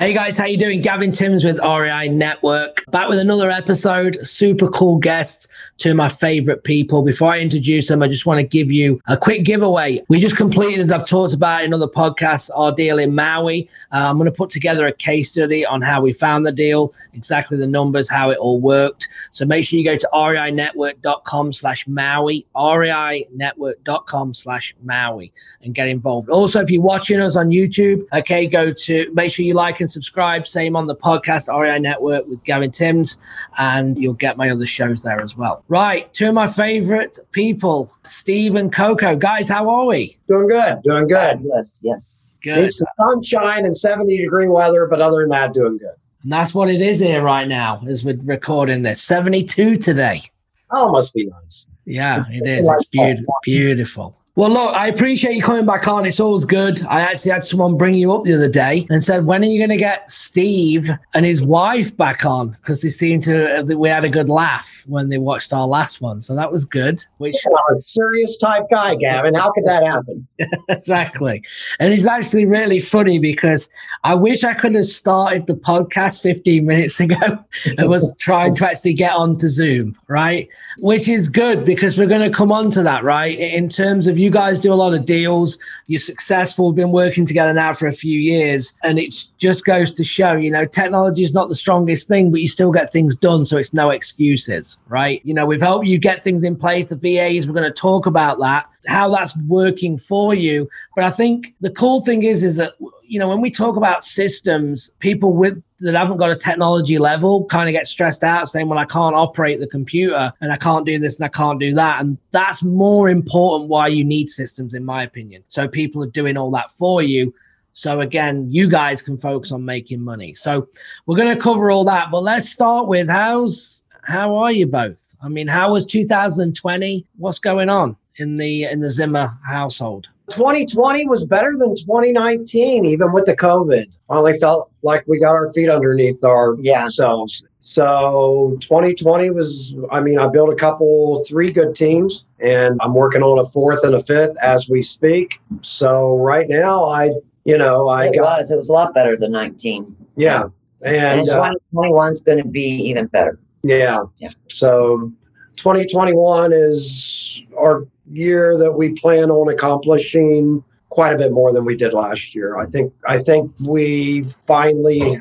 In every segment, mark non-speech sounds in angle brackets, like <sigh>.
Hey guys, how you doing? Gavin Timms with REI Network. Back with another episode. Super cool guests, two of my favorite people. Before I introduce them, I just want to give you a quick giveaway. We just completed, as I've talked about in other podcasts, our deal in Maui. Uh, I'm going to put together a case study on how we found the deal, exactly the numbers, how it all worked. So make sure you go to reinetwork.com slash Maui, reinetwork.com slash Maui and get involved. Also, if you're watching us on YouTube, okay, go to make sure you like and subscribe. Same on the podcast, REI Network with Gavin Timms, and you'll get my other shows there as well. Right, two of my favorite people, Steve and Coco. Guys, how are we? Doing good, doing good. Yes, yes. Good. Need some sunshine and 70 degree weather, but other than that, doing good. And that's what it is here right now as we're recording this. 72 today. Oh, must be nice. Yeah, it is. It's beautiful. Beautiful. Well, look, I appreciate you coming back on. It's always good. I actually had someone bring you up the other day and said, "When are you going to get Steve and his wife back on?" Because they seemed to we had a good laugh when they watched our last one, so that was good. Which I'm a serious type guy, Gavin. How could that happen? <laughs> exactly, and he's actually really funny because I wish I could have started the podcast 15 minutes <laughs> ago and was <laughs> trying to actually get onto Zoom, right? Which is good because we're going to come on to that, right? In terms of you guys do a lot of deals, you're successful, been working together now for a few years, and it just goes to show, you know, technology is not the strongest thing, but you still get things done, so it's no excuses, right? You know, we've helped you get things in place, the VAs, we're going to talk about that, how that's working for you. But I think the cool thing is, is that you know, when we talk about systems, people with that haven't got a technology level kind of get stressed out saying, well, I can't operate the computer and I can't do this and I can't do that. And that's more important why you need systems, in my opinion. So people are doing all that for you. So again, you guys can focus on making money. So we're going to cover all that, but let's start with how's how are you both? I mean, how was 2020? What's going on in the in the Zimmer household? 2020 was better than 2019, even with the COVID. Finally felt like we got our feet underneath our Yeah. selves. So 2020 was, I mean, I built a couple, three good teams, and I'm working on a fourth and a fifth as we speak. So right now, I, you know, I it got, was. It was a lot better than 19. yeah. And, And, uh, 2021 is going to be even better. Yeah. Yeah. So 2021 is our year that we plan on accomplishing quite a bit more than we did last year. I think I think we finally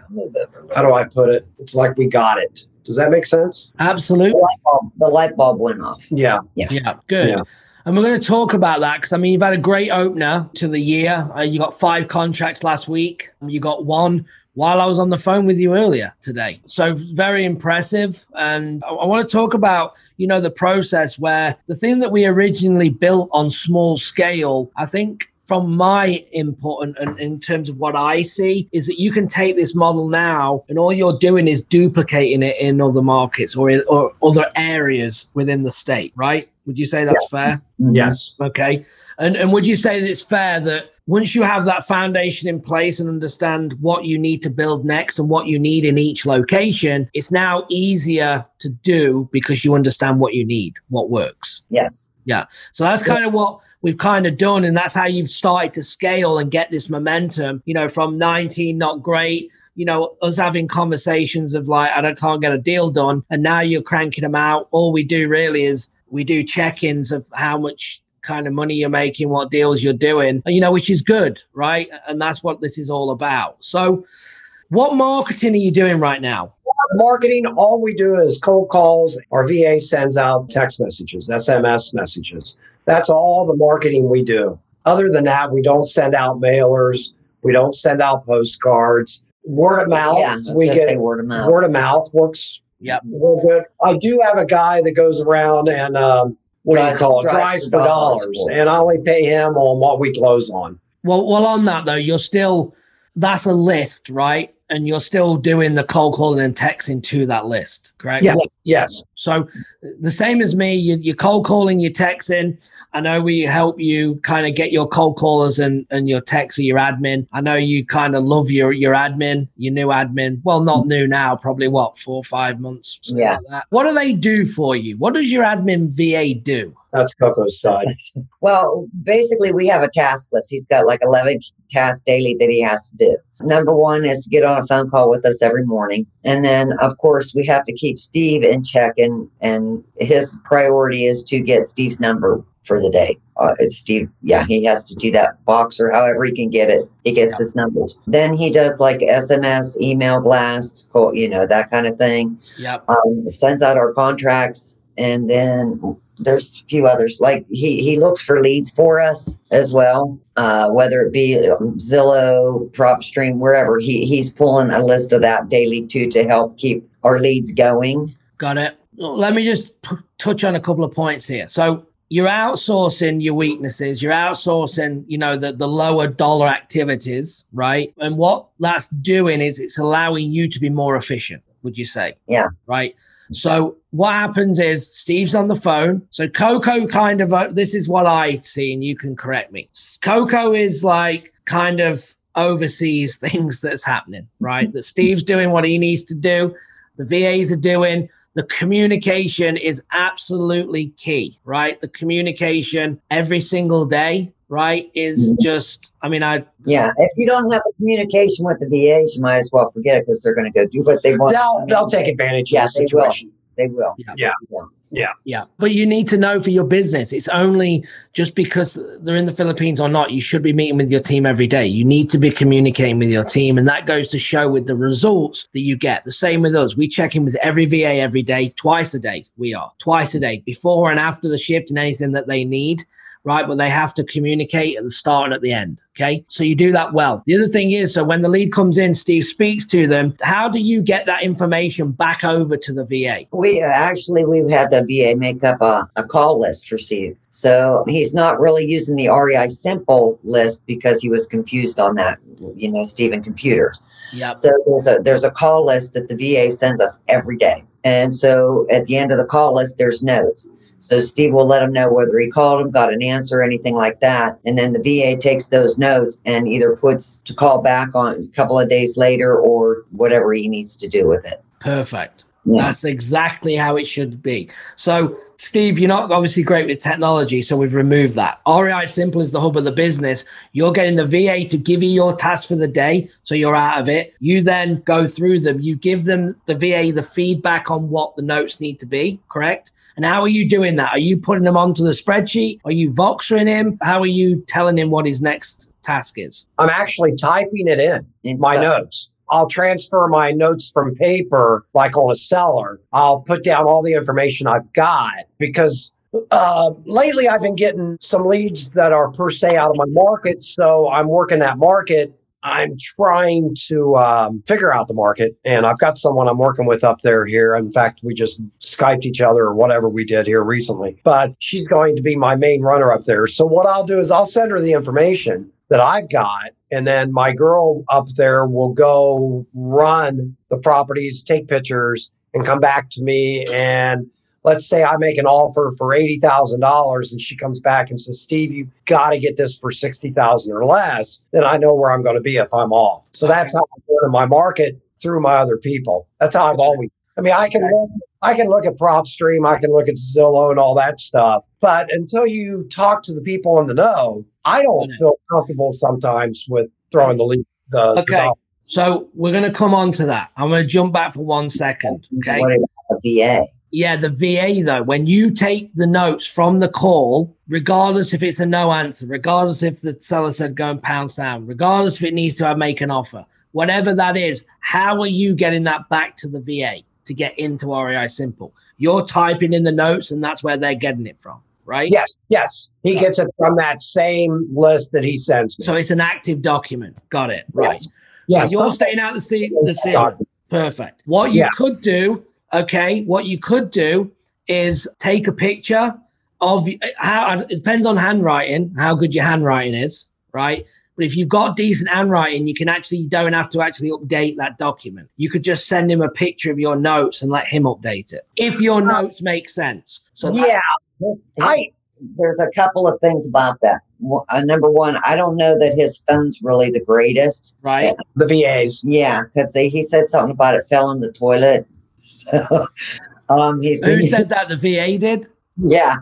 how do I put it? It's like we got it. Does that make sense? The Absolutely. light bulb, the light bulb went off. Yeah. Yeah, good. Yeah. And we're going to talk about that because I mean, you've had a great opener to the year. Uh, you got five contracts last week. You got one while I was on the phone with you earlier today. So very impressive. And I, I want to talk about, you know, the process where the thing that we originally built on small scale, I think from my input and, and in terms of what I see is that you can take this model now and all you're doing is duplicating it in other markets or in, or other areas within the state, right? Would you say that's fair? Yes. Okay. And and would you say that it's fair that once you have that foundation in place and understand what you need to build next and what you need in each location, it's now easier to do because you understand what you need, what works. Yes. Yeah. So that's kind of what we've kind of done. And that's how you've started to scale and get this momentum, you know, from 19, not great, you know, us having conversations of like, I don't, can't get a deal done. And now you're cranking them out. All we do really is we do check ins of how much kind of money you're making, what deals you're doing, you know, which is good, right? And that's what this is all about. So, what marketing are you doing right now? Marketing, all we do is cold calls. Our VA sends out text messages, SMS messages. That's all the marketing we do. Other than that, we don't send out mailers. We don't send out postcards. Word of mouth, Yeah. We get word of mouth. word of mouth works Yep. real good. I do have a guy that goes around and um, what do you call it? drives Drives for for dollars dollars, and I only pay him on what we close on. Well, well, on that though, you're still that's a list, right? And you're still doing the cold calling and texting to that list, correct? Yes, yes. So the same as me, you, you're cold calling, you're texting. I know we help you kind of get your cold callers and, and your texts for your admin. I know you kind of love your your admin, your new admin. Well, not new now, probably what, four or five months. Yeah. like that. What do they do for you? What does your admin VA do? That's Coco's side. Well, basically, we have a task list. He's got like 11 tasks daily that he has to do. Number one is to get on a phone call with us every morning. And then, of course, we have to keep Steve in check, and, and his priority is to get Steve's number for the day. Uh, Steve, yeah, he has to do that box or however he can get it. He gets his numbers. Then he does like SMS, email blast, call- you know, that kind of thing Yep. um, sends out our contracts, and then there's a few others. Like he he looks for leads for us as well, uh, whether it be um, Zillow, PropStream, wherever. He he's pulling a list of that daily too to help keep our leads going. Got it. Let me just touch on a couple of points here. So you're outsourcing your weaknesses. You're outsourcing, you know, the, the lower dollar activities, right? And what that's doing is it's allowing you to be more efficient, would you say? Yeah. Right. So what happens is Steve's on the phone. So Coco kind of, uh, this is what I see, and you can correct me. Coco is like kind of oversees <laughs> things that's happening, right? That Steve's doing what he needs to do. The VAs are doing the communication is absolutely key, right? The communication every single day, right, is mm-hmm. just, I mean, I, Yeah, if you don't have the communication with the VAs, you might as well forget it because they're going to go do what they want. They'll they'll take advantage Yeah, of the they will. situation. They will. Yeah. Yeah. yeah. But you need to know for your business, it's only just because they're in the Philippines or not, you should be meeting with your team every day. You need to be communicating with your team. And that goes to show with the results that you get. The same with us. We check in with every VA every day, twice a day. We are twice a day, before and after the shift and anything that they need. Right? But they have to communicate at the start and at the end. Okay. So you do that well. The other thing is, so when the lead comes in, Steve speaks to them. How do you get that information back over to the VA? We actually we've had the VA make up a, a call list for Steve. So he's not really using the REI simple list because he was confused on that, you know, Stephen computers. Yeah. So there's a there's a call list that the VA sends us every day. And so at the end of the call list there's notes. So Steve will let him know whether he called him, got an answer, anything like that. And then the VA takes those notes and either puts to call back on a couple of days later or whatever he needs to do with it. Perfect. Yeah. That's exactly how it should be. So, Steve, you're not obviously great with technology, so we've removed that. REI Simple is the hub of the business. You're getting the VA to give you your task for the day, so you're out of it. You then go through them. You give them the VA the feedback on what the notes need to be, correct? And how are you doing that? Are you putting them onto the spreadsheet? Are you voxering him? How are you telling him what his next task is? I'm actually typing it in And my stuff. notes. I'll transfer my notes from paper, like on a seller. I'll put down all the information I've got because uh, lately I've been getting some leads that are per se out of my market. So I'm working that market. I'm trying to um, figure out the market, and I've got someone I'm working with up there here. In fact, we just Skyped each other or whatever we did here recently. But she's going to be my main runner up there. So what I'll do is I'll send her the information that I've got, and then my girl up there will go run the properties, take pictures, and come back to me. And let's say I make an offer for eighty thousand dollars, and she comes back and says, "Steve, you got to get this for sixty thousand or less." Then I know where I'm going to be if I'm off. So that's how I'm doing in my market through my other people. That's how I've always. I mean, I can look, I can look at PropStream, I can look at Zillow and all that stuff, but until you talk to the people in the know, I don't mm-hmm. feel comfortable sometimes with throwing the lead. The, the Okay. dollar. So we're going to come on to that. I'm going to jump back for one second. Okay. What about a VA? Yeah, the VA though, when you take the notes from the call, regardless if it's a no answer, regardless if the seller said go and pound down, regardless if it needs to make an offer, whatever that is, how are you getting that back to the VA to get into REI Simple? You're typing in the notes, and that's where they're getting it from, right? Yes, yes. He gets it from that same list that he sends me. So it's an active document. Got it. Right. Yes. Yes. You're staying out the sea. The sea. Perfect. What you Yeah. could do, okay, what you could do is take a picture of how it depends on handwriting, how good your handwriting is, right? But if you've got decent handwriting, you can actually you don't have to actually update that document. You could just send him a picture of your notes and let him update it if your notes make sense. So that- yeah, I there's a couple of things about that. Uh, number one, I don't know that his phone's really the greatest. right. the VAs. Yeah, because he said something about it fell in the toilet. So, um, he's been, Who said that? The VA did. yeah,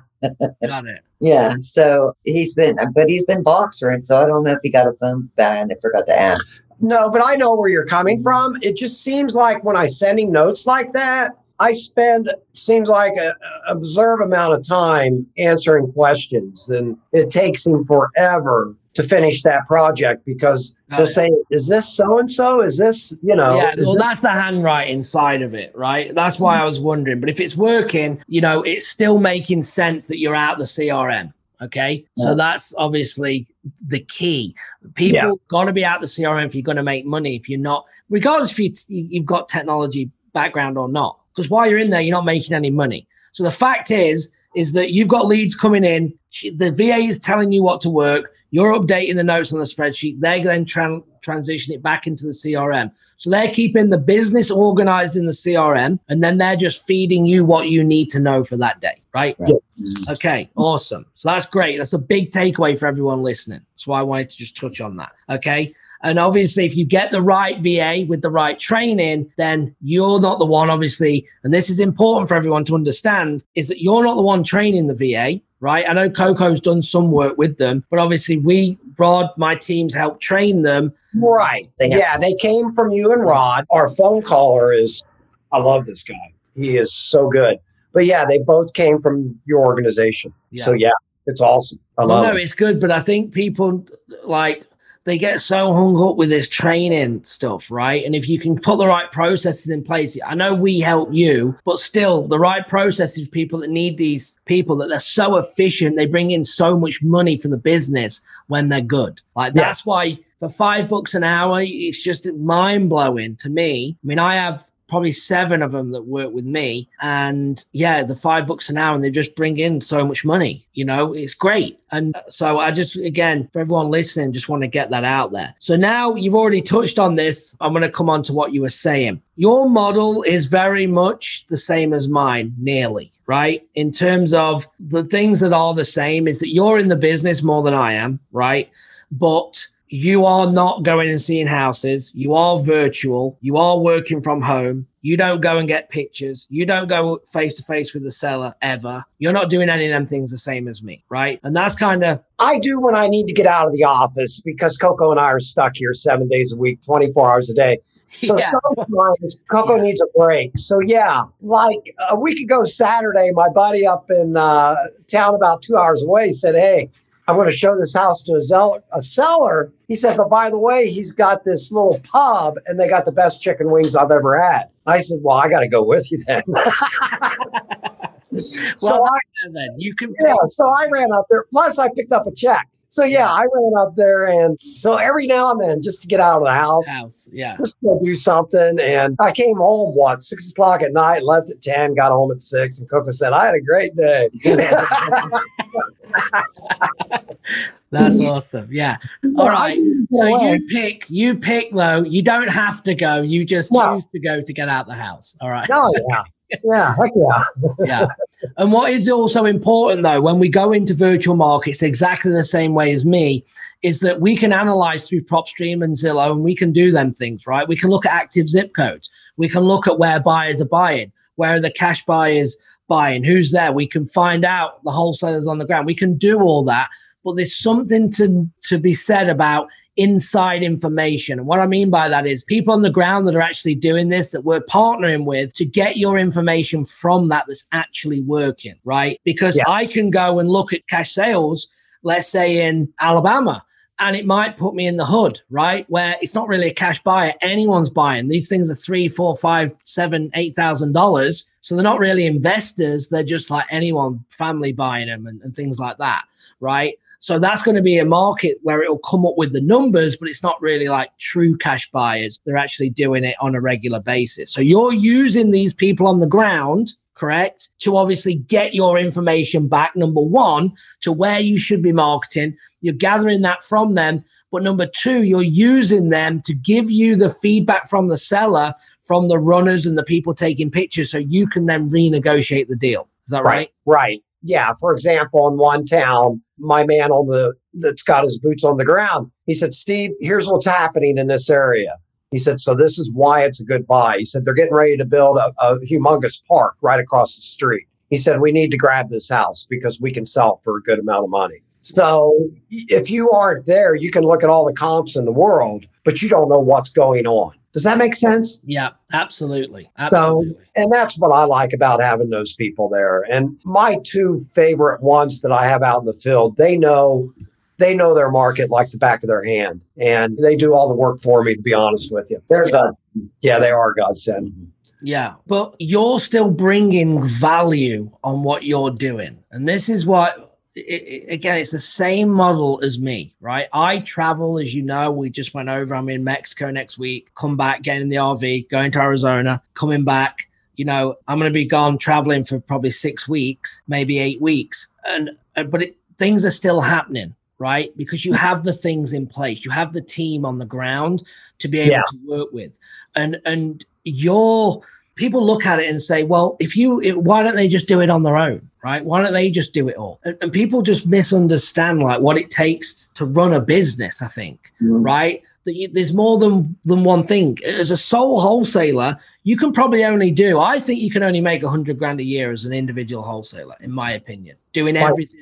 Got it. yeah. So he's been, but he's been voxering. So I don't know if he got a phone ban. I forgot to ask. No, but I know where you're coming from. It just seems like when I send him notes like that, I spend seems like a, a observe amount of time answering questions, and it takes him forever to finish that project because Got they'll say, "Is this so and so? Is this you know?" yeah, well, this- that's the handwriting side of it, right? That's why I was wondering. But if it's working, you know, it's still making sense that you're out the CRM. Okay. So that's obviously the key. People Yeah. got to be out the CRM if you're going to make money. If you're not, regardless if you, you've got technology background or not, because while you're in there, you're not making any money. So the fact is, is that you've got leads coming in. The VA is telling you what to work. You're updating the notes on the spreadsheet. They then tran- transition it back into the CRM. So they're keeping the business organized in the CRM, and then they're just feeding you what you need to know for that day, right? Okay, awesome. So that's great. That's a big takeaway for everyone listening. That's why I wanted to just touch on that. Okay. And obviously, if you get the right VA with the right training, then you're not the one, obviously. And this is important for everyone to understand is that you're not the one training the VA, right? I know Coco's done some work with them, but obviously, we, Rod, my teams help train them. right. They have- yeah, they came from you and Rod. Our phone caller is, I love this guy. He is so good. But yeah, they both came from your organization. So yeah, it's awesome. I Well, love no, it. it's good, but I think people like they get so hung up with this training stuff, right? And if you can put the right processes in place, I know we help you, but still, the right processes, people that need these people that they're so efficient, they bring in so much money for the business when they're good. Like Yeah. that's why for five bucks an hour, it's just mind blowing to me. I mean, I have probably seven of them that work with me. And yeah the five bucks an hour and they just bring in so much money you know it's great. And so i just again for everyone listening just want to get that out there. So now you've already touched on this i'm going to come on to what you were saying. Your model is very much the same as mine nearly right? In terms of the things that are the same is that you're in the business more than i am right? But you are not going and seeing houses. You are virtual. You are working from home. You don't go and get pictures. You don't go face to face with the seller ever. You're not doing any of them things the same as me, right? And that's kind of I do when I need to get out of the office because Coco and I are stuck here seven days a week, 24 hours a day. So yeah. sometimes Coco Yeah. needs a break. So yeah, like a week ago Saturday, my buddy up in uh, town about two hours away said, "Hey, I'm going to show this house to a, zeller, a seller." He said, "But by the way, he's got this little pub, and they got the best chicken wings I've ever had." I said, "Well, I got to go with you then." <laughs> <laughs> so I, then you can yeah, so I ran up there. Plus, I picked up a check. So yeah, I ran up there, and so every now and then, just to get out of the house, house. Yeah. just to do something. And I came home what six o'clock at night, left at ten, got home at six, and Coco said I had a great day. <laughs> That's <laughs> awesome. Yeah. All right. So you pick, you pick though. You don't have to go. You just No. choose to go to get out the house. All right. Oh yeah, yeah, heck yeah. yeah. And what is also important though, when we go into virtual markets exactly the same way as me, is that we can analyze through PropStream and Zillow and we can do them things, right? We can look at active zip codes. We can look at where buyers are buying, where the cash buyers buying, who's there. We can find out the wholesalers on the ground. We can do all that. But there's something to, to be said about inside information. And what I mean by that is people on the ground that are actually doing this, that we're partnering with to get your information from that that's actually working, right? Because Yeah. I can go and look at cash sales, let's say in Alabama, and it might put me in the hood, right? Where it's not really a cash buyer, anyone's buying. These things are three, four, five, seven, eight thousand dollars. So they're not really investors, they're just like anyone, family buying them and, and things like that, right? So that's going to be a market where it'll come up with the numbers, but it's not really like true cash buyers. They're actually doing it on a regular basis. So you're using these people on the ground correct? To obviously get your information back, number one, to where you should be marketing. You're gathering that from them. But number two, you're using them to give you the feedback from the seller, from the runners and the people taking pictures, so you can then renegotiate the deal. Is that right? Right. right. Yeah. For example, in one town, my man on the that's got his boots on the ground, he said, Steve, here's what's happening in this area. He said, so this is why it's a good buy. He said, they're getting ready to build a, a humongous park right across the street. He said, we need to grab this house because we can sell for a good amount of money. So if you aren't there, you can look at all the comps in the world, but you don't know what's going on. Does that make sense? Yeah, absolutely. absolutely. So, and that's what I like about having those people there. And my two favorite ones that I have out in the field, they know they know their market like the back of their hand and they do all the work for me to be honest with you. They're gods yeah they are godsend yeah but you're still bringing value on what you're doing and this is what it, it, again it's the same model as me right? I travel as you know we just went over i'm in mexico next week come back getting in the rv going to arizona coming back you know i'm going to be gone traveling for probably six weeks maybe eight weeks and uh, but it, things are still happening right? Because you have the things in place, you have the team on the ground to be able yeah. to work with, and and your people look at it and say, well, if you, it, why don't they just do it on their own, right? Why don't they just do it all? And, and people just misunderstand like what it takes to run a business. I think, mm. right? That you, there's more than than one thing. As a sole wholesaler, you can probably only do. I think you can only make a hundred grand a year as an individual wholesaler, in my opinion, doing everything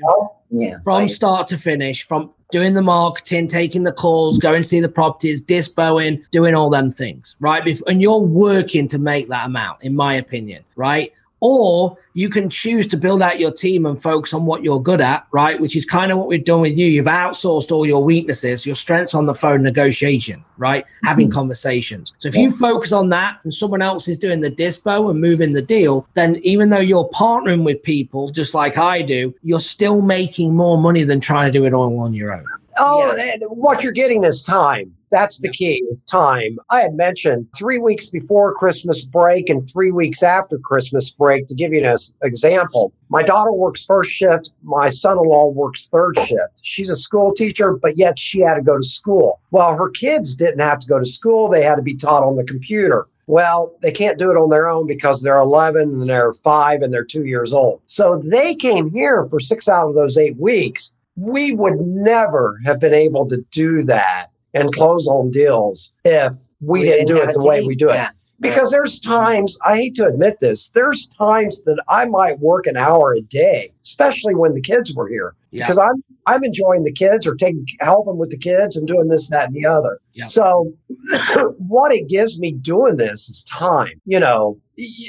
yeah, from right. start to finish, from doing the marketing, taking the calls, going to see the properties, dispoing, doing all them things, right? And you're working to make that amount, in my opinion, right? Or you can choose to build out your team and focus on what you're good at, right? Which is kind of what we've done with you. You've outsourced all your weaknesses, your strengths on the phone negotiation, right? Mm-hmm. Having conversations. So if yeah. you focus on that and someone else is doing the dispo and moving the deal, then even though you're partnering with people just like I do, you're still making more money than trying to do it all on your own. Oh, yeah. what you're getting is time. That's the key is time. I had mentioned three weeks before Christmas break and three weeks after Christmas break to give you an example. My daughter works first shift. My son in law works third shift. She's a school teacher, but yet she had to go to school. Well, her kids didn't have to go to school, they had to be taught on the computer. Well, they can't do it on their own because they're 11 and they're five and they're two years old. So they came here for six out of those eight weeks. We would never have been able to do that and close on deals if we, we didn't, didn't, do it the way we do it. Yeah. Because there's times, I hate to admit this, there's times that I might work an hour a day, especially when the kids were here. Yeah. Because I'm I'm enjoying the kids or taking helping with the kids and doing this, that, and the other. Yeah. So <clears throat> what it gives me doing this is time, you know.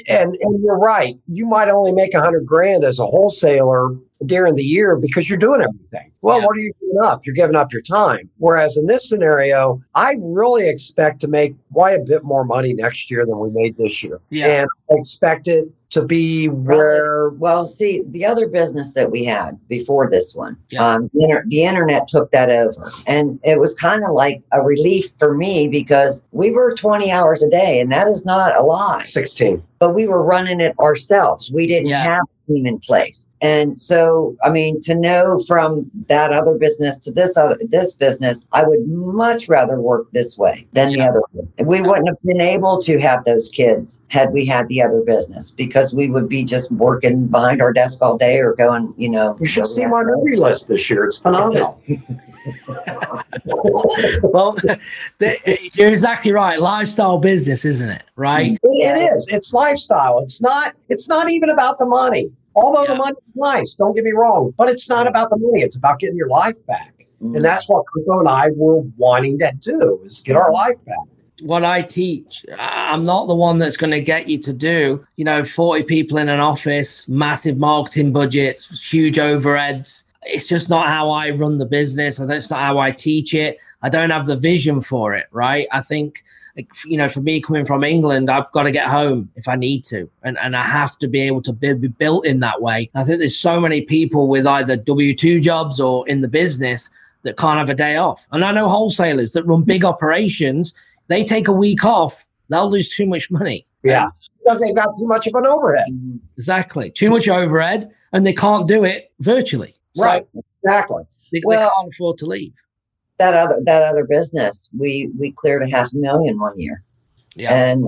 And and you're right. You might only make a hundred grand as a wholesaler during the year because you're doing everything. Well, yeah. what are you giving up? You're giving up your time. Whereas in this scenario, I really expect to make quite a bit more money next year than we made this year. Yeah. And expect it to be where well see the other business that we had before this one yeah. um, the, inter- the, internet took that over and it was kind of like a relief for me because we were 20 hours a day and that is not a lot 16 but we were running it ourselves we didn't yeah. have team in place. And so, I mean, to know from that other business to this other this business, I would much rather work this way than yeah. the other way. We wouldn't have been able to have those kids had we had the other business because we would be just working behind our desk all day or going, you know. You should see my movie list this year. It's phenomenal. <laughs> well, <laughs> the, you're exactly right. Lifestyle business, isn't it? Right? Mm-hmm. It, it is. It's lifestyle. It's not. It's not even about the money. Although yeah. the money's nice, don't get me wrong, but it's not mm-hmm. about the money. It's about getting your life back. Mm-hmm. And that's what Coco and I were wanting to do is get our mm-hmm. life back. What I teach, I'm not the one that's going to get you to do, you know, 40 people in an office, massive marketing budgets, huge overheads. It's just not how I run the business. And it's not how I teach it. I don't have the vision for it, right? I think you know, for me coming from England, I've got to get home if I need to, and and I have to be able to be, be built in that way. I think there's so many people with either W two jobs or in the business that can't have a day off, and I know wholesalers that run big operations. They take a week off, they'll lose too much money. Yeah. because they've got too much of an overhead. Exactly. Too much overhead, and they can't do it virtually. So Right. Exactly. They, they can't afford to leave. That other that other business, we we cleared a half a million one year, Yeah. and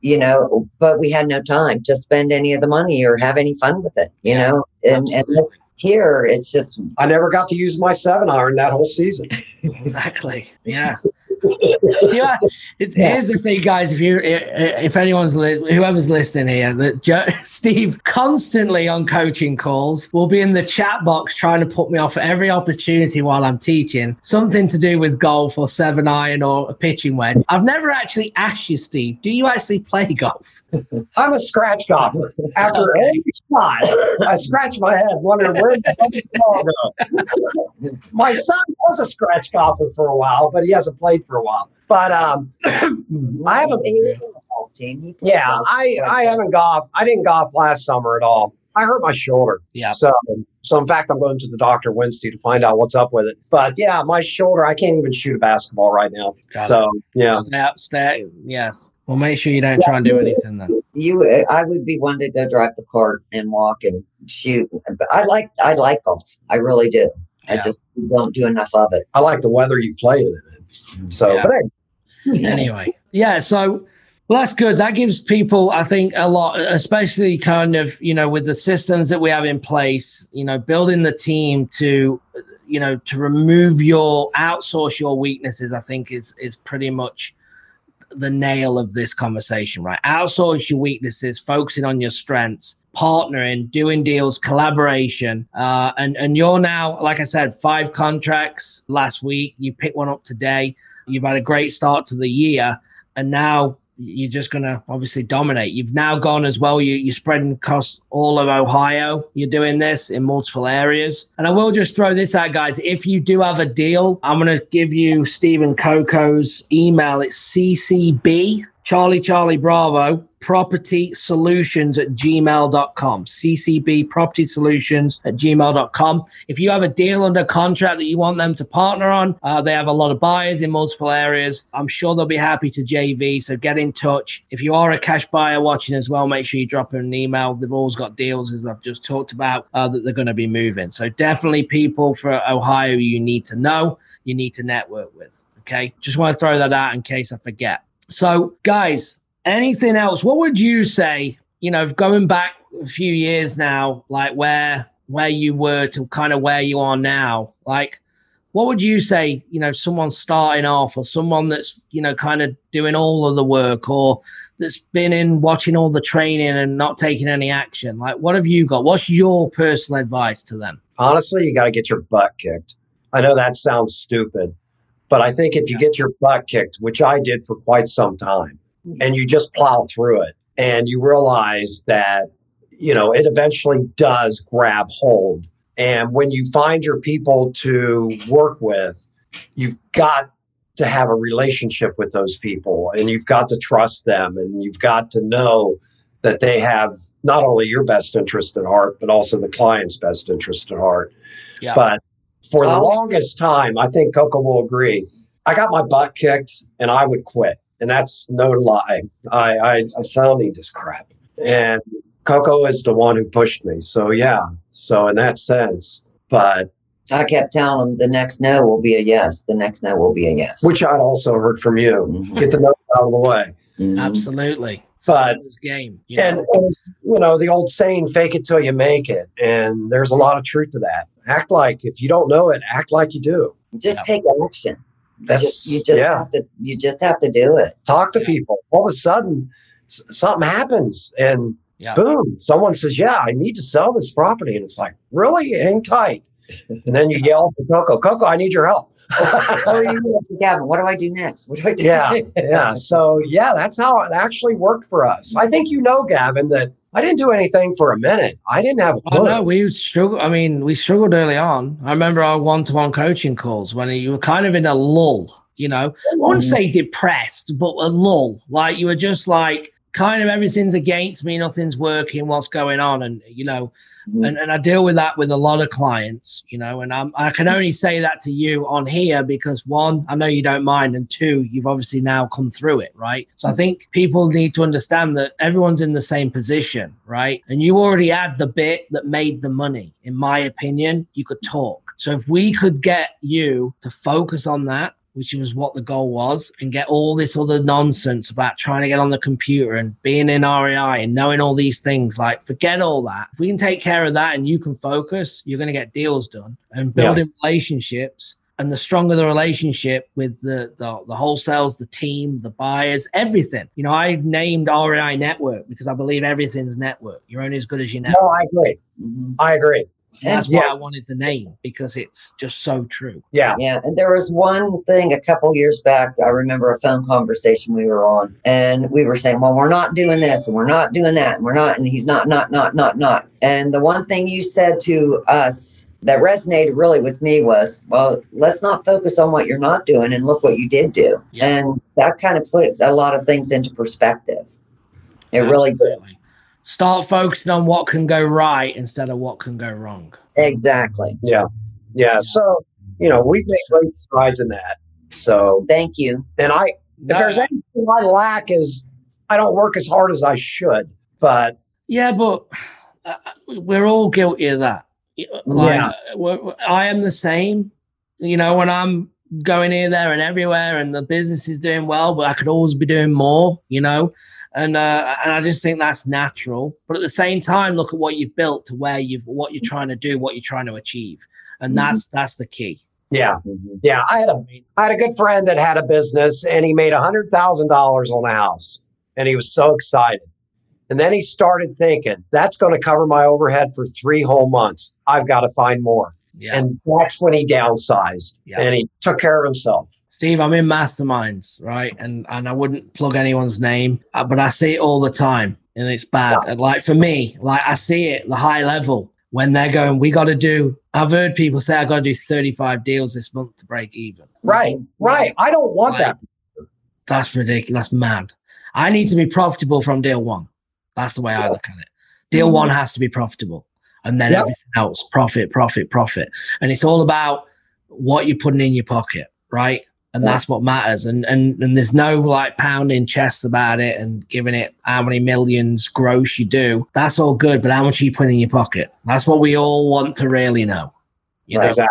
you know, but we had no time to spend any of the money or have any fun with it. You Yeah, know, and, and this, here it's just I never got to use my seven iron that whole season. exactly. Yeah. <laughs> <laughs> yeah. It, Yeah. Here's the thing, guys. If you, eh, if anyone's, whoever's listening here, that Joe, <laughs> Steve constantly on coaching calls will be in the chat box trying to put me off at every opportunity while I'm teaching something to do with golf or seven iron or a pitching wedge. I've never actually asked you, Steve, do you actually play golf? <laughs> I'm a scratch golfer. After Okay. every shot, I scratch my head wondering where the hell did the ball go. my son was a scratch golfer for a while, but he hasn't played for a while. But um, <clears throat> I haven't. He was on the golf team. He played Yeah. I I haven't golfed. I didn't golf last summer at all. I hurt my shoulder. Yeah. So so in fact, I'm going to the doctor Wednesday to find out what's up with it. But yeah, my shoulder. I can't even shoot a basketball right now. Got it. So yeah. Snap, snap. yeah. Well, make sure you don't try and do anything then. you I would be one to go drive the cart and walk and shoot. But I like I like golf. I really do. I just don't do enough of it. I like the weather you play in it. So, Yeah. but hey, <laughs> anyway yeah so well that's good that gives people i think a lot especially kind of you know with the systems that we have in place you know building the team to you know to remove your outsource your weaknesses i think is is pretty much the nail of this conversation right outsource your weaknesses focusing on your strengths partnering doing deals collaboration uh, and and you're now like i said five contracts last week. You picked one up today. You've had a great start to the year and now you're just going to obviously dominate. You've now gone as well. You, you're spreading across all of ohio. You're doing this in multiple areas. And i will just throw this out guys. If you do have a deal i'm going to give you stephen coco's email. It's ccb charlie charlie bravo property solutions at gmail.com ccb property solutions at gmail.com if you have a deal under contract that you want them to partner on uh, they have a lot of buyers in multiple areas. I'm sure they'll be happy to jv so get in touch. If you are a cash buyer watching as well make sure you drop them an email. They've always got deals as i've just talked about uh, that they're going to be moving. So definitely people for ohio you need to know you need to network with okay? Just want to throw that out in case i forget. So guys anything else? What would you say you know going back a few years now like where where you were to kind of where you are now like what would you say you know someone starting off or someone that's you know kind of doing all of the work or that's been in watching all the training and not taking any action? Like what have you got? What's your personal advice to them? Honestly, you got to get your butt kicked. I know that sounds stupid, but I think if you get your butt kicked, which I did for quite some time, and you just plow through it and you realize that, you know, it eventually does grab hold. And when you find your people to work with, you've got to have a relationship with those people and you've got to trust them and you've got to know that they have not only your best interest at heart, but also the client's best interest at heart. Yeah. But for the longest time, I think Coco will agree. I got my butt kicked and I would quit. And that's no lie. I, I, I sound sounding just crap. And Coco is the one who pushed me. So yeah. So in that sense, but I kept telling him the next no will be a yes. The next no will be a yes. which I'd also heard from you. Mhm. Get the no out of the way. Mhm. absolutely But this game you know? and, and you know the old saying fake it till you make it and there's a lot of truth to that act like if you don't know it act like you do Just Yeah. take action. You just, you just yeah have to. You just have to do it. talk to Yeah. people all of a sudden s- something happens and Yeah. boom someone says yeah i need to sell this property and it's like really hang tight and then you yell for coco coco i need your help <laughs> Or oh, you go Gavin. What do I do next? What do I do? yeah yeah so yeah that's how it actually worked for us i think you know gavin that i didn't do anything for a minute i didn't have a Oh clue no, we struggled. I mean, we struggled early on. I remember our one-to-one coaching calls when you were kind of in a lull. You know, I wouldn't mm-hmm. say depressed, but a lull. Like you were just like kind of everything's against me, nothing's working, what's going on? And, you know, Mhm. and, and I deal with that with a lot of clients, you know, and I'm, I can only say that to you on here because one, I know you don't mind, and two, you've obviously now come through it, right? So I think people need to understand that everyone's in the same position, right? And you already had the bit that made the money, in my opinion. You could talk. So if we could get you to focus on that, which was what the goal was, and get all this other nonsense about trying to get on the computer and being in REI and knowing all these things. Like, forget all that. If we can take care of that and you can focus, you're going to get deals done and building relationships. And the stronger the relationship with the, the the wholesales, the team, the buyers, everything. You know, I named REI Network because I believe everything's network. You're only as good as your network. No, I agree. Mhm. I agree. That's yeah. why I wanted the name because it's just so true. Yeah. Yeah, and there was one thing a couple years back. I remember a phone conversation we were on, and we were saying, "Well, we're not doing this, and we're not doing that, and we're not." And he's not, not, not, not, not. And the one thing you said to us that resonated really with me was, "Well, let's not focus on what you're not doing, and look what you did do." Yeah. And that kind of put a lot of things into perspective. It really did. Absolutely. Start focusing on what can go right instead of what can go wrong. Exactly. Yeah. Yeah. So, you know, we've made great strides in that. So, Thank you. and I, if No, there's anything I lack is I don't work as hard as I should, but yeah, but uh, we're all guilty of that. Like, uh, we're- I am the same. You know, when I'm going here, there, and everywhere, and the business is doing well, but I could always be doing more. You know, and uh, and I just think that's natural. But at the same time, look at what you've built to where you've what you're trying to do, what you're trying to achieve, and that's that's the key. yeah. Mhm. Yeah. I had a I had a good friend that had a business and he made a hundred thousand dollars on a house and he was so excited. And then he started thinking, that's going to cover my overhead for three whole months. I've got to find more. yeah. And that's when he downsized Yeah. and he took care of himself. Steve, I'm in masterminds, right? And and I wouldn't plug anyone's name, uh, but I see it all the time, and it's bad. And like for me, like I see it the high level when they're going, we got to do. I've heard people say I got to do 35 deals this month to break even. Right. Right. I don't want that. That's ridiculous. That's mad. I need to be profitable from deal one. That's the way I look at it. Deal one has to be profitable, and then Yep. everything else, profit, profit, profit. And it's all about what you're putting in your pocket, right? And that's what matters. And and and there's no like pounding chests about it and giving it how many millions gross you do. That's all good, but how much are you putting in your pocket? That's what we all want to really know. You know? Exactly.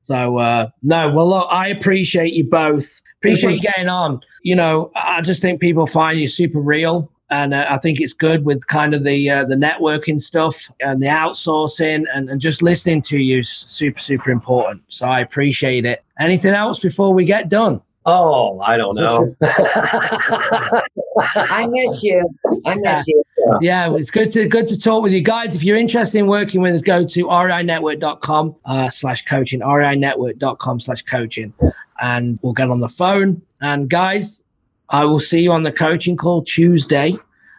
So uh no, well look, I appreciate you both. Appreciate you getting on. You know, I just think people find you super real. And uh, I think it's good with kind of the uh, the networking stuff and the outsourcing and, and just listening to you is super super important. So I appreciate it. Anything else before we get done? Oh, I don't know. <laughs> <laughs> I miss you. I miss Yeah. you. yeah, it's good to good to talk with you guys. If you're interested in working with us, go to reinetwork.com uh, slash coaching, reinetwork.com slash coaching, and we'll get on the phone. And guys, I will see you on the coaching call Tuesday,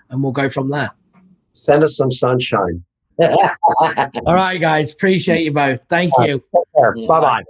and we'll go from there. Send us some sunshine. <laughs> All right, guys, appreciate you both. Thank you. Bye bye.